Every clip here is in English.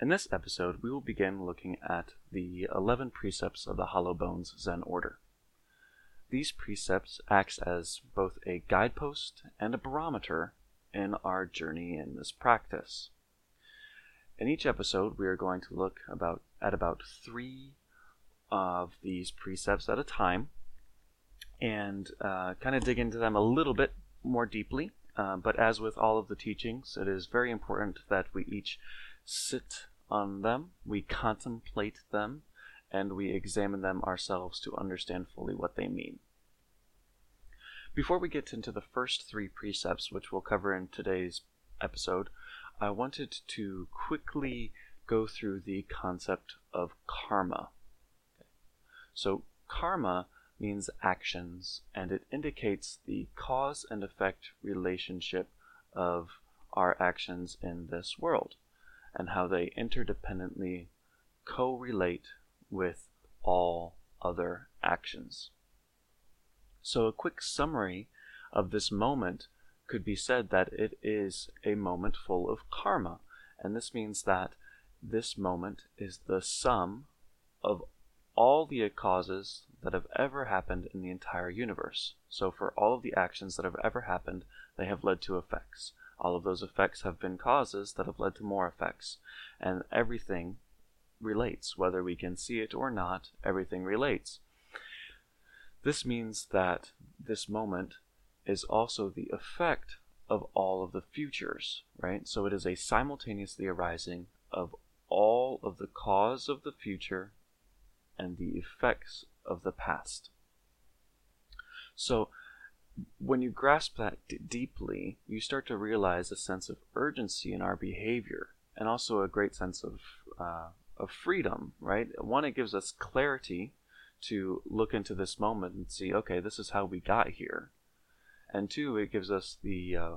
In this episode, we will begin looking at the 11 precepts of the Hollow Bones Zen Order. These precepts acts as both a guidepost and a barometer in our journey in this practice. In each episode, we are going to look about at about three of these precepts at a time and uh, kind of dig into them a little bit more deeply. Uh, but as with all of the teachings, it is very important that we each sit on them, we contemplate them, and we examine them ourselves to understand fully what they mean. Before we get into the first three precepts, which we'll cover in today's episode, I wanted to quickly go through the concept of karma. So, karma means actions, and it indicates the cause and effect relationship of our actions in this world and how they interdependently co-relate with all other actions. So a quick summary of this moment could be said that it is a moment full of karma, and this means that this moment is the sum of all the causes that have ever happened in the entire universe. So, for all of the actions that have ever happened, they have led to effects. All of those effects have been causes that have led to more effects. And everything relates, whether we can see it or not, everything relates. This means that this moment is also the effect of all of the futures, right? So it is a simultaneously arising of all of the cause of the future and the effects of the past. So, when you grasp that d- deeply, you start to realize a sense of urgency in our behavior and also a great sense of, uh, of freedom, right? One, it gives us clarity to look into this moment and see, okay, this is how we got here. And two, it gives us the uh,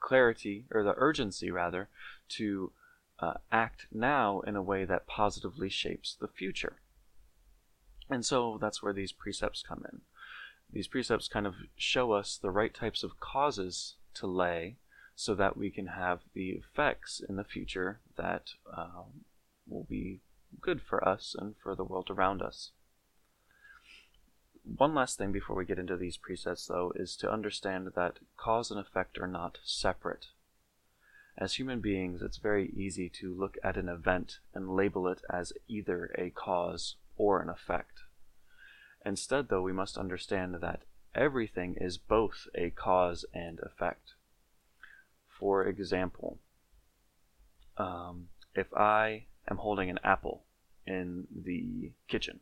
clarity, or the urgency rather, to uh, act now in a way that positively shapes the future. And so that's where these precepts come in. These precepts kind of show us the right types of causes to lay so that we can have the effects in the future that um, will be good for us and for the world around us. One last thing before we get into these precepts, though, is to understand that cause and effect are not separate. As human beings, it's very easy to look at an event and label it as either a cause or an effect. Instead, though, we must understand that everything is both a cause and effect. For example, um, if I am holding an apple in the kitchen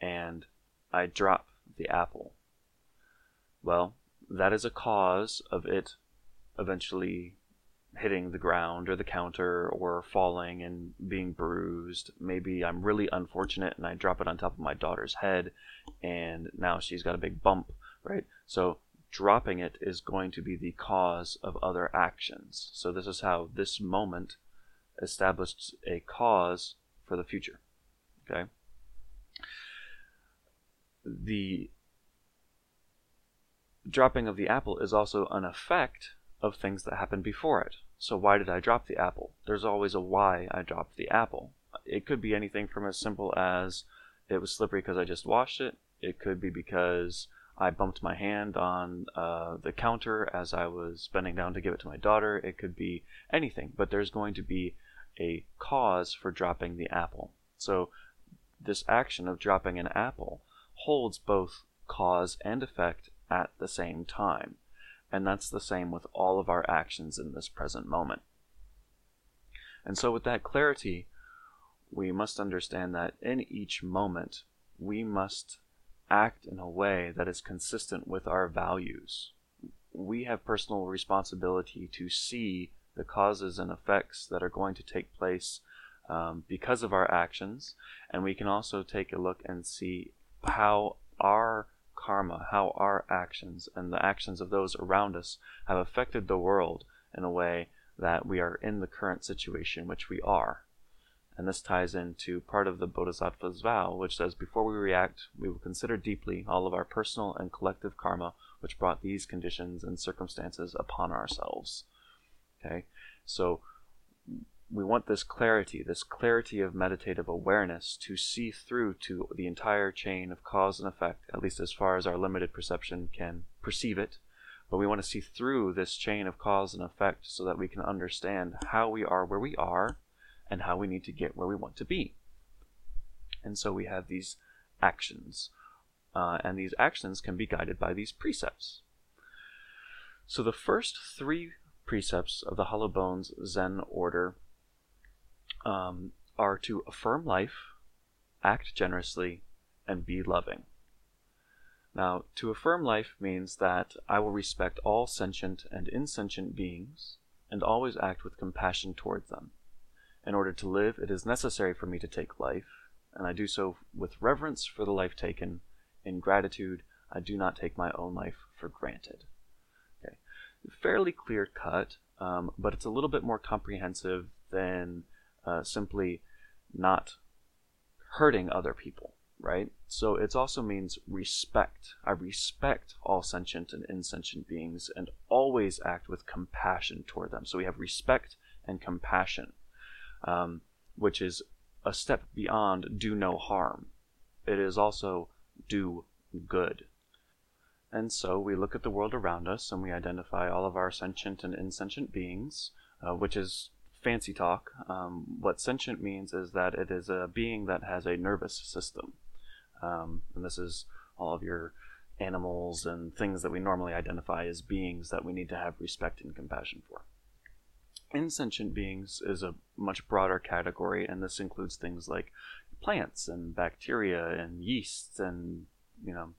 and I drop the apple, well, that is a cause of it eventually hitting the ground or the counter or falling and being bruised. Maybe I'm really unfortunate and I drop it on top of my daughter's head and now she's got a big bump, right? So dropping it is going to be the cause of other actions. So this is how this moment established a cause for the future. Okay? The dropping of the apple is also an effect of things that happened before it. So why did I drop the apple? There's always a why I dropped the apple. It could be anything from as simple as it was slippery because I just washed it. It could be because I bumped my hand on uh, the counter as I was bending down to give it to my daughter. It could be anything, but there's going to be a cause for dropping the apple. So this action of dropping an apple holds both cause and effect at the same time. And that's the same with all of our actions in this present moment. And so, with that clarity, we must understand that in each moment, we must act in a way that is consistent with our values. We have personal responsibility to see the causes and effects that are going to take place um, because of our actions, and we can also take a look and see how our karma, how our actions and the actions of those around us have affected the world in a way that we are in the current situation which we are. And this ties into part of the Bodhisattva's vow, which says, Before we react, we will consider deeply all of our personal and collective karma which brought these conditions and circumstances upon ourselves. Okay? So, we want this clarity, this clarity of meditative awareness to see through to the entire chain of cause and effect, at least as far as our limited perception can perceive it. But we want to see through this chain of cause and effect so that we can understand how we are where we are and how we need to get where we want to be. And so we have these actions. Uh, and these actions can be guided by these precepts. So the first three precepts of the Hollow Bones Zen order um, are to affirm life, act generously, and be loving. Now, to affirm life means that I will respect all sentient and insentient beings and always act with compassion towards them. In order to live, it is necessary for me to take life, and I do so with reverence for the life taken. In gratitude, I do not take my own life for granted. Okay. Fairly clear cut, um, but it's a little bit more comprehensive than uh, simply not hurting other people, right? So it also means respect. I respect all sentient and insentient beings and always act with compassion toward them. So we have respect and compassion, um, which is a step beyond do no harm. It is also do good. And so we look at the world around us and we identify all of our sentient and insentient beings, uh, which is fancy talk. Um, what sentient means is that it is a being that has a nervous system. Um, and this is all of your animals and things that we normally identify as beings that we need to have respect and compassion for. Insentient beings is a much broader category, and this includes things like plants and bacteria and yeasts and you know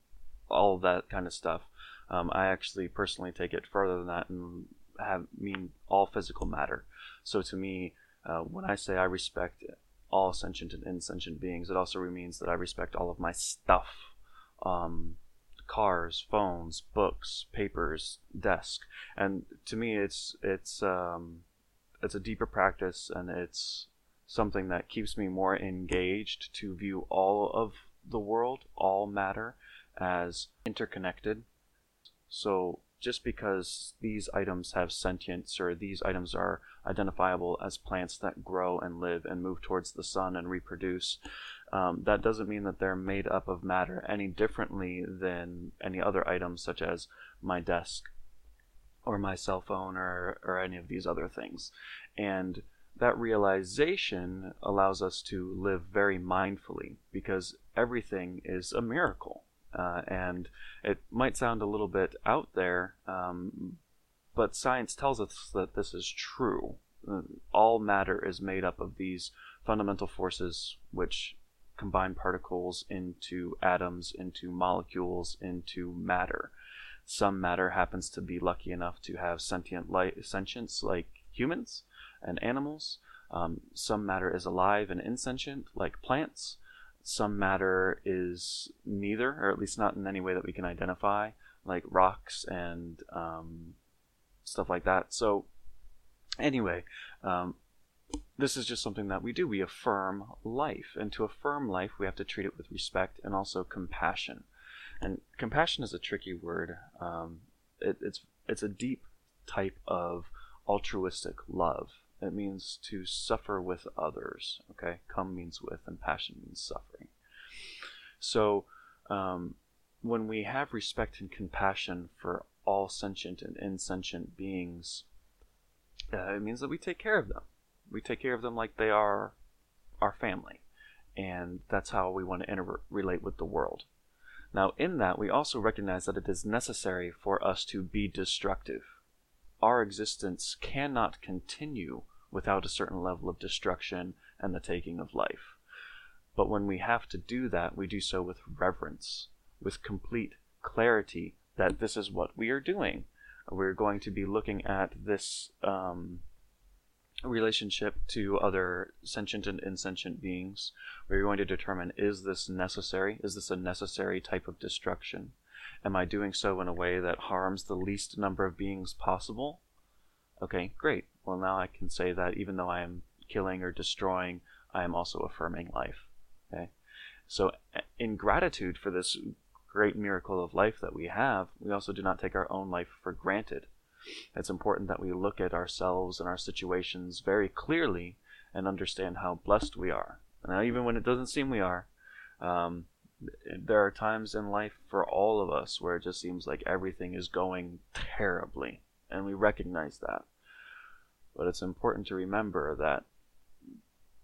all that kind of stuff. Um, I actually personally take it further than that and have mean all physical matter. So to me, uh, when I say I respect all sentient and insentient beings, it also means that I respect all of my stuff. Um, cars, phones, books, papers, desk, and to me, it's it's um, it's a deeper practice, and it's something that keeps me more engaged to view all of the world, all matter, as interconnected. So just because these items have sentience or these items are identifiable as plants that grow and live and move towards the sun and reproduce, um, that doesn't mean that they're made up of matter any differently than any other items such as my desk or my cell phone or, or any of these other things. And that realization allows us to live very mindfully because everything is a miracle uh, and it might sound a little bit out there, um, but science tells us that this is true. Uh, all matter is made up of these fundamental forces which combine particles into atoms, into molecules, into matter. Some matter happens to be lucky enough to have sentient light, sentience like humans and animals. Um, some matter is alive and insentient like plants some matter is neither, or at least not in any way that we can identify, like rocks and um, stuff like that. So, anyway, um, this is just something that we do. We affirm life, and to affirm life, we have to treat it with respect and also compassion. And compassion is a tricky word. Um, it, it's it's a deep type of altruistic love. It means to suffer with others. Okay, come means with, and passion means suffering. So, um, when we have respect and compassion for all sentient and insentient beings, uh, it means that we take care of them. We take care of them like they are our family, and that's how we want to interrelate with the world. Now, in that, we also recognize that it is necessary for us to be destructive our existence cannot continue without a certain level of destruction and the taking of life. But when we have to do that, we do so with reverence, with complete clarity that this is what we are doing. We're going to be looking at this um, relationship to other sentient and insentient beings. We're going to determine is this necessary? Is this a necessary type of destruction? Am I doing so in a way that harms the least number of beings possible? Okay, great. Well, now I can say that even though I am killing or destroying, I am also affirming life. Okay? So, in gratitude for this great miracle of life that we have, we also do not take our own life for granted. it's important that we look at ourselves and our situations very clearly and understand how blessed we are. Now, even when it doesn't seem we are, um, there are times in life for all of us where it just seems like everything is going terribly, and we recognize that. But it's important to remember that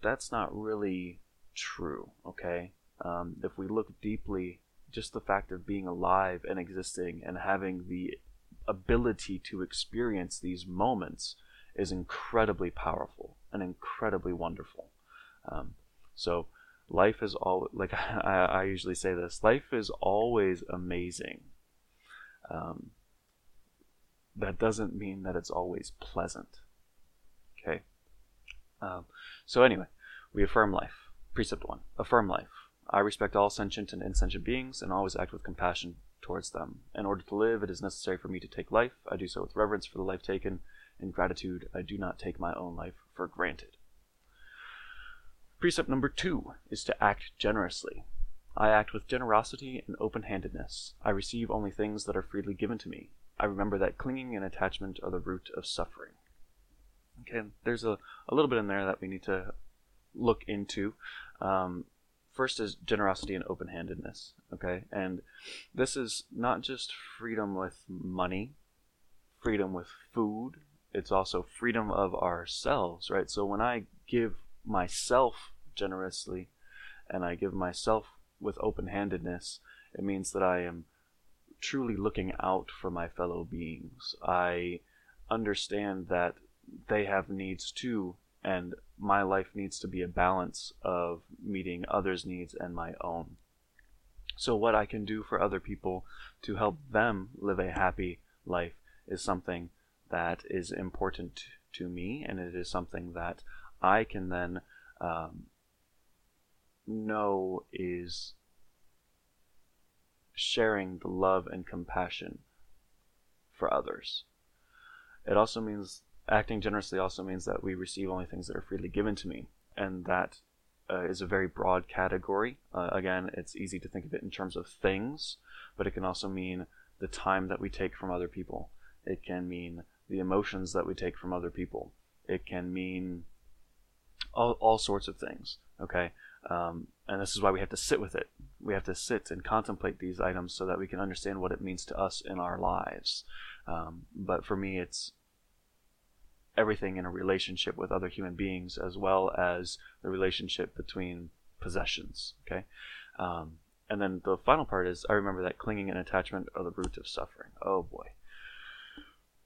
that's not really true, okay? Um, if we look deeply, just the fact of being alive and existing and having the ability to experience these moments is incredibly powerful and incredibly wonderful. Um, so, life is all like I, I, usually say this life is always amazing. Um, that doesn't mean that it's always pleasant. Okay. Um, so, anyway, we affirm life. Precept 1 Affirm life. I respect all sentient and insentient beings and always act with compassion towards them. In order to live, it is necessary for me to take life. I do so with reverence for the life taken. In gratitude, I do not take my own life for granted. Precept number two is to act generously. I act with generosity and open handedness. I receive only things that are freely given to me. I remember that clinging and attachment are the root of suffering. Okay, there's a, a little bit in there that we need to look into. Um, first is generosity and open handedness. Okay, and this is not just freedom with money, freedom with food, it's also freedom of ourselves, right? So when I give myself generously and I give myself with open handedness, it means that I am truly looking out for my fellow beings. I understand that they have needs too, and my life needs to be a balance of meeting others' needs and my own. So, what I can do for other people to help them live a happy life is something that is important to me, and it is something that I can then um, know is sharing the love and compassion for others. It also means acting generously also means that we receive only things that are freely given to me, and that uh, is a very broad category. Uh, again, it's easy to think of it in terms of things, but it can also mean the time that we take from other people. It can mean the emotions that we take from other people. It can mean all, all sorts of things. Okay, um, and this is why we have to sit with it. We have to sit and contemplate these items so that we can understand what it means to us in our lives. Um, but for me, it's everything in a relationship with other human beings as well as the relationship between possessions. Okay. Um, and then the final part is I remember that clinging and attachment are the root of suffering. Oh boy.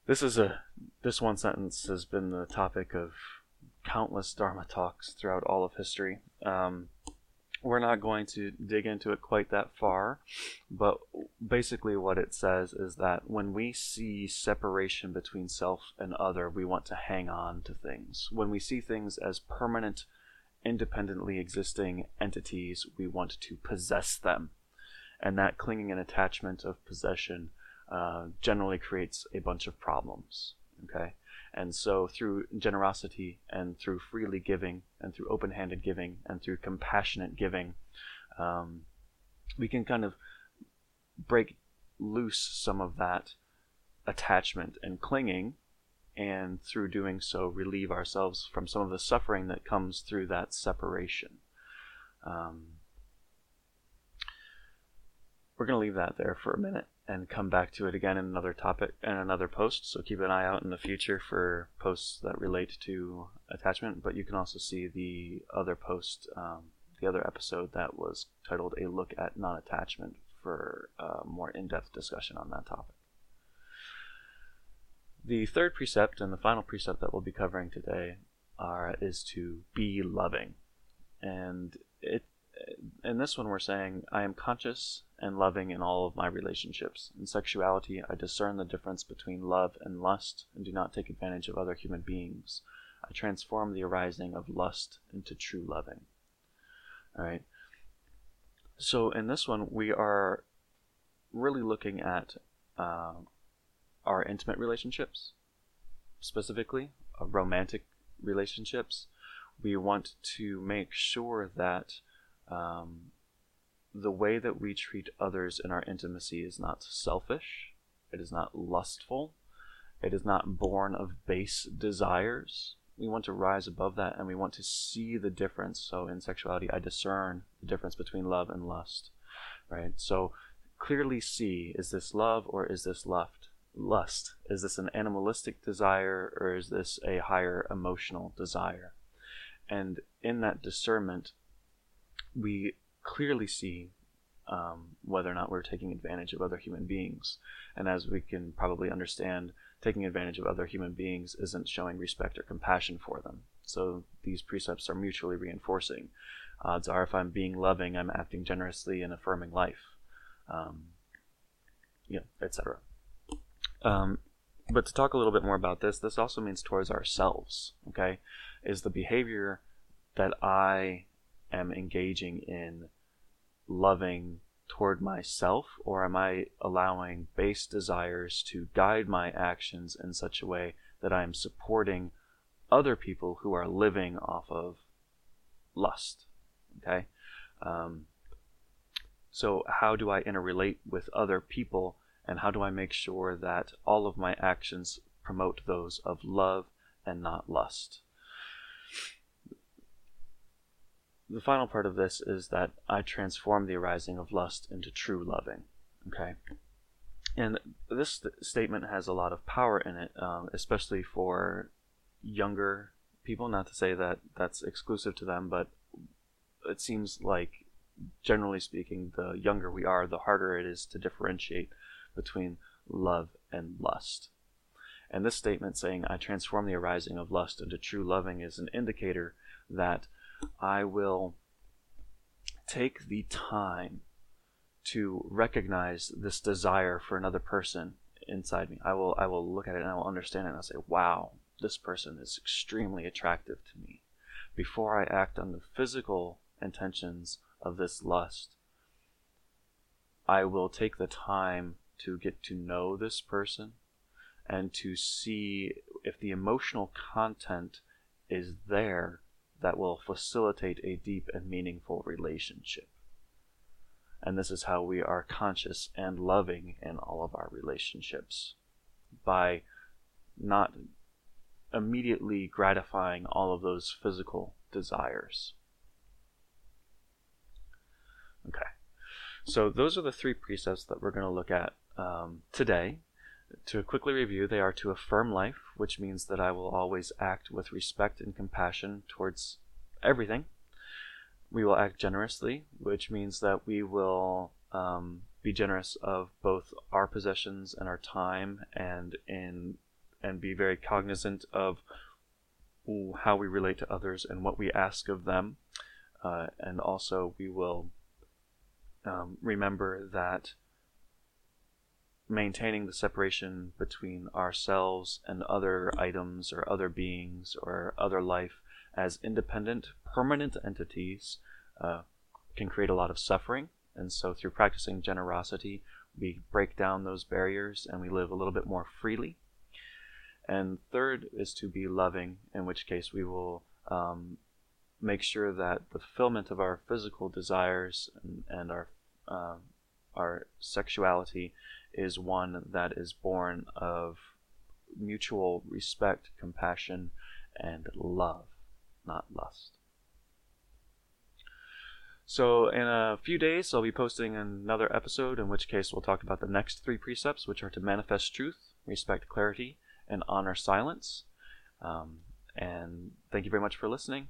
This is a this one sentence has been the topic of countless Dharma talks throughout all of history. Um, we're not going to dig into it quite that far, but basically what it says is that when we see separation between self and other, we want to hang on to things. When we see things as permanent, independently existing entities, we want to possess them. And that clinging and attachment of possession uh, generally creates a bunch of problems. Okay, and so through generosity and through freely giving and through open-handed giving and through compassionate giving, um, we can kind of break loose some of that attachment and clinging, and through doing so, relieve ourselves from some of the suffering that comes through that separation. Um, we're going to leave that there for a minute and come back to it again in another topic and another post. So keep an eye out in the future for posts that relate to attachment. But you can also see the other post, um, the other episode that was titled "A Look at Non-Attachment" for a more in-depth discussion on that topic. The third precept and the final precept that we'll be covering today are is to be loving, and it in this one, we're saying, I am conscious and loving in all of my relationships. In sexuality, I discern the difference between love and lust and do not take advantage of other human beings. I transform the arising of lust into true loving. All right. So in this one, we are really looking at uh, our intimate relationships, specifically uh, romantic relationships. We want to make sure that um, the way that we treat others in our intimacy is not selfish, it is not lustful, It is not born of base desires. We want to rise above that and we want to see the difference. So in sexuality, I discern the difference between love and lust, right? So clearly see is this love or is this lust? Lust. Is this an animalistic desire or is this a higher emotional desire? And in that discernment, we clearly see um, whether or not we're taking advantage of other human beings. And as we can probably understand, taking advantage of other human beings isn't showing respect or compassion for them. So these precepts are mutually reinforcing. Odds are, if I'm being loving, I'm acting generously and affirming life, um, etc. Um, but to talk a little bit more about this, this also means towards ourselves. Okay, is the behavior that I am engaging in loving toward myself, or am I allowing base desires to guide my actions in such a way that I am supporting other people who are living off of lust? Okay. Um, so, how do I interrelate with other people, and how do I make sure that all of my actions promote those of love and not lust? The final part of this is that I transform the arising of lust into true loving. Okay? And this st- statement has a lot of power in it, um, especially for younger people. Not to say that that's exclusive to them, but it seems like, generally speaking, the younger we are, the harder it is to differentiate between love and lust. And this statement saying, I transform the arising of lust into true loving, is an indicator that I will take the time to recognize this desire for another person inside me. I will I will look at it and I will understand it and I'll say, wow, this person is extremely attractive to me. Before I act on the physical intentions of this lust, I will take the time to get to know this person and to see if the emotional content is there that will facilitate a deep and meaningful relationship. And this is how we are conscious and loving in all of our relationships by not immediately gratifying all of those physical desires. Okay, so those are the three precepts that we're going to look at um, today. To quickly review, they are to affirm life, which means that I will always act with respect and compassion towards everything. We will act generously, which means that we will um, be generous of both our possessions and our time, and in and be very cognizant of how we relate to others and what we ask of them. Uh, and also, we will um, remember that maintaining the separation between ourselves and other items or other beings or other life as independent, permanent entities uh, can create a lot of suffering. And so, through practicing generosity, we break down those barriers and we live a little bit more freely. And third is to be loving, in which case we will um, make sure that the fulfillment of our physical desires and, and our uh, our sexuality is one that is born of mutual respect, compassion, and love, not lust. So, in a few days, I'll be posting another episode, in which case we'll talk about the next three precepts, which are to manifest truth, respect clarity, and honor silence. Um, and thank you very much for listening.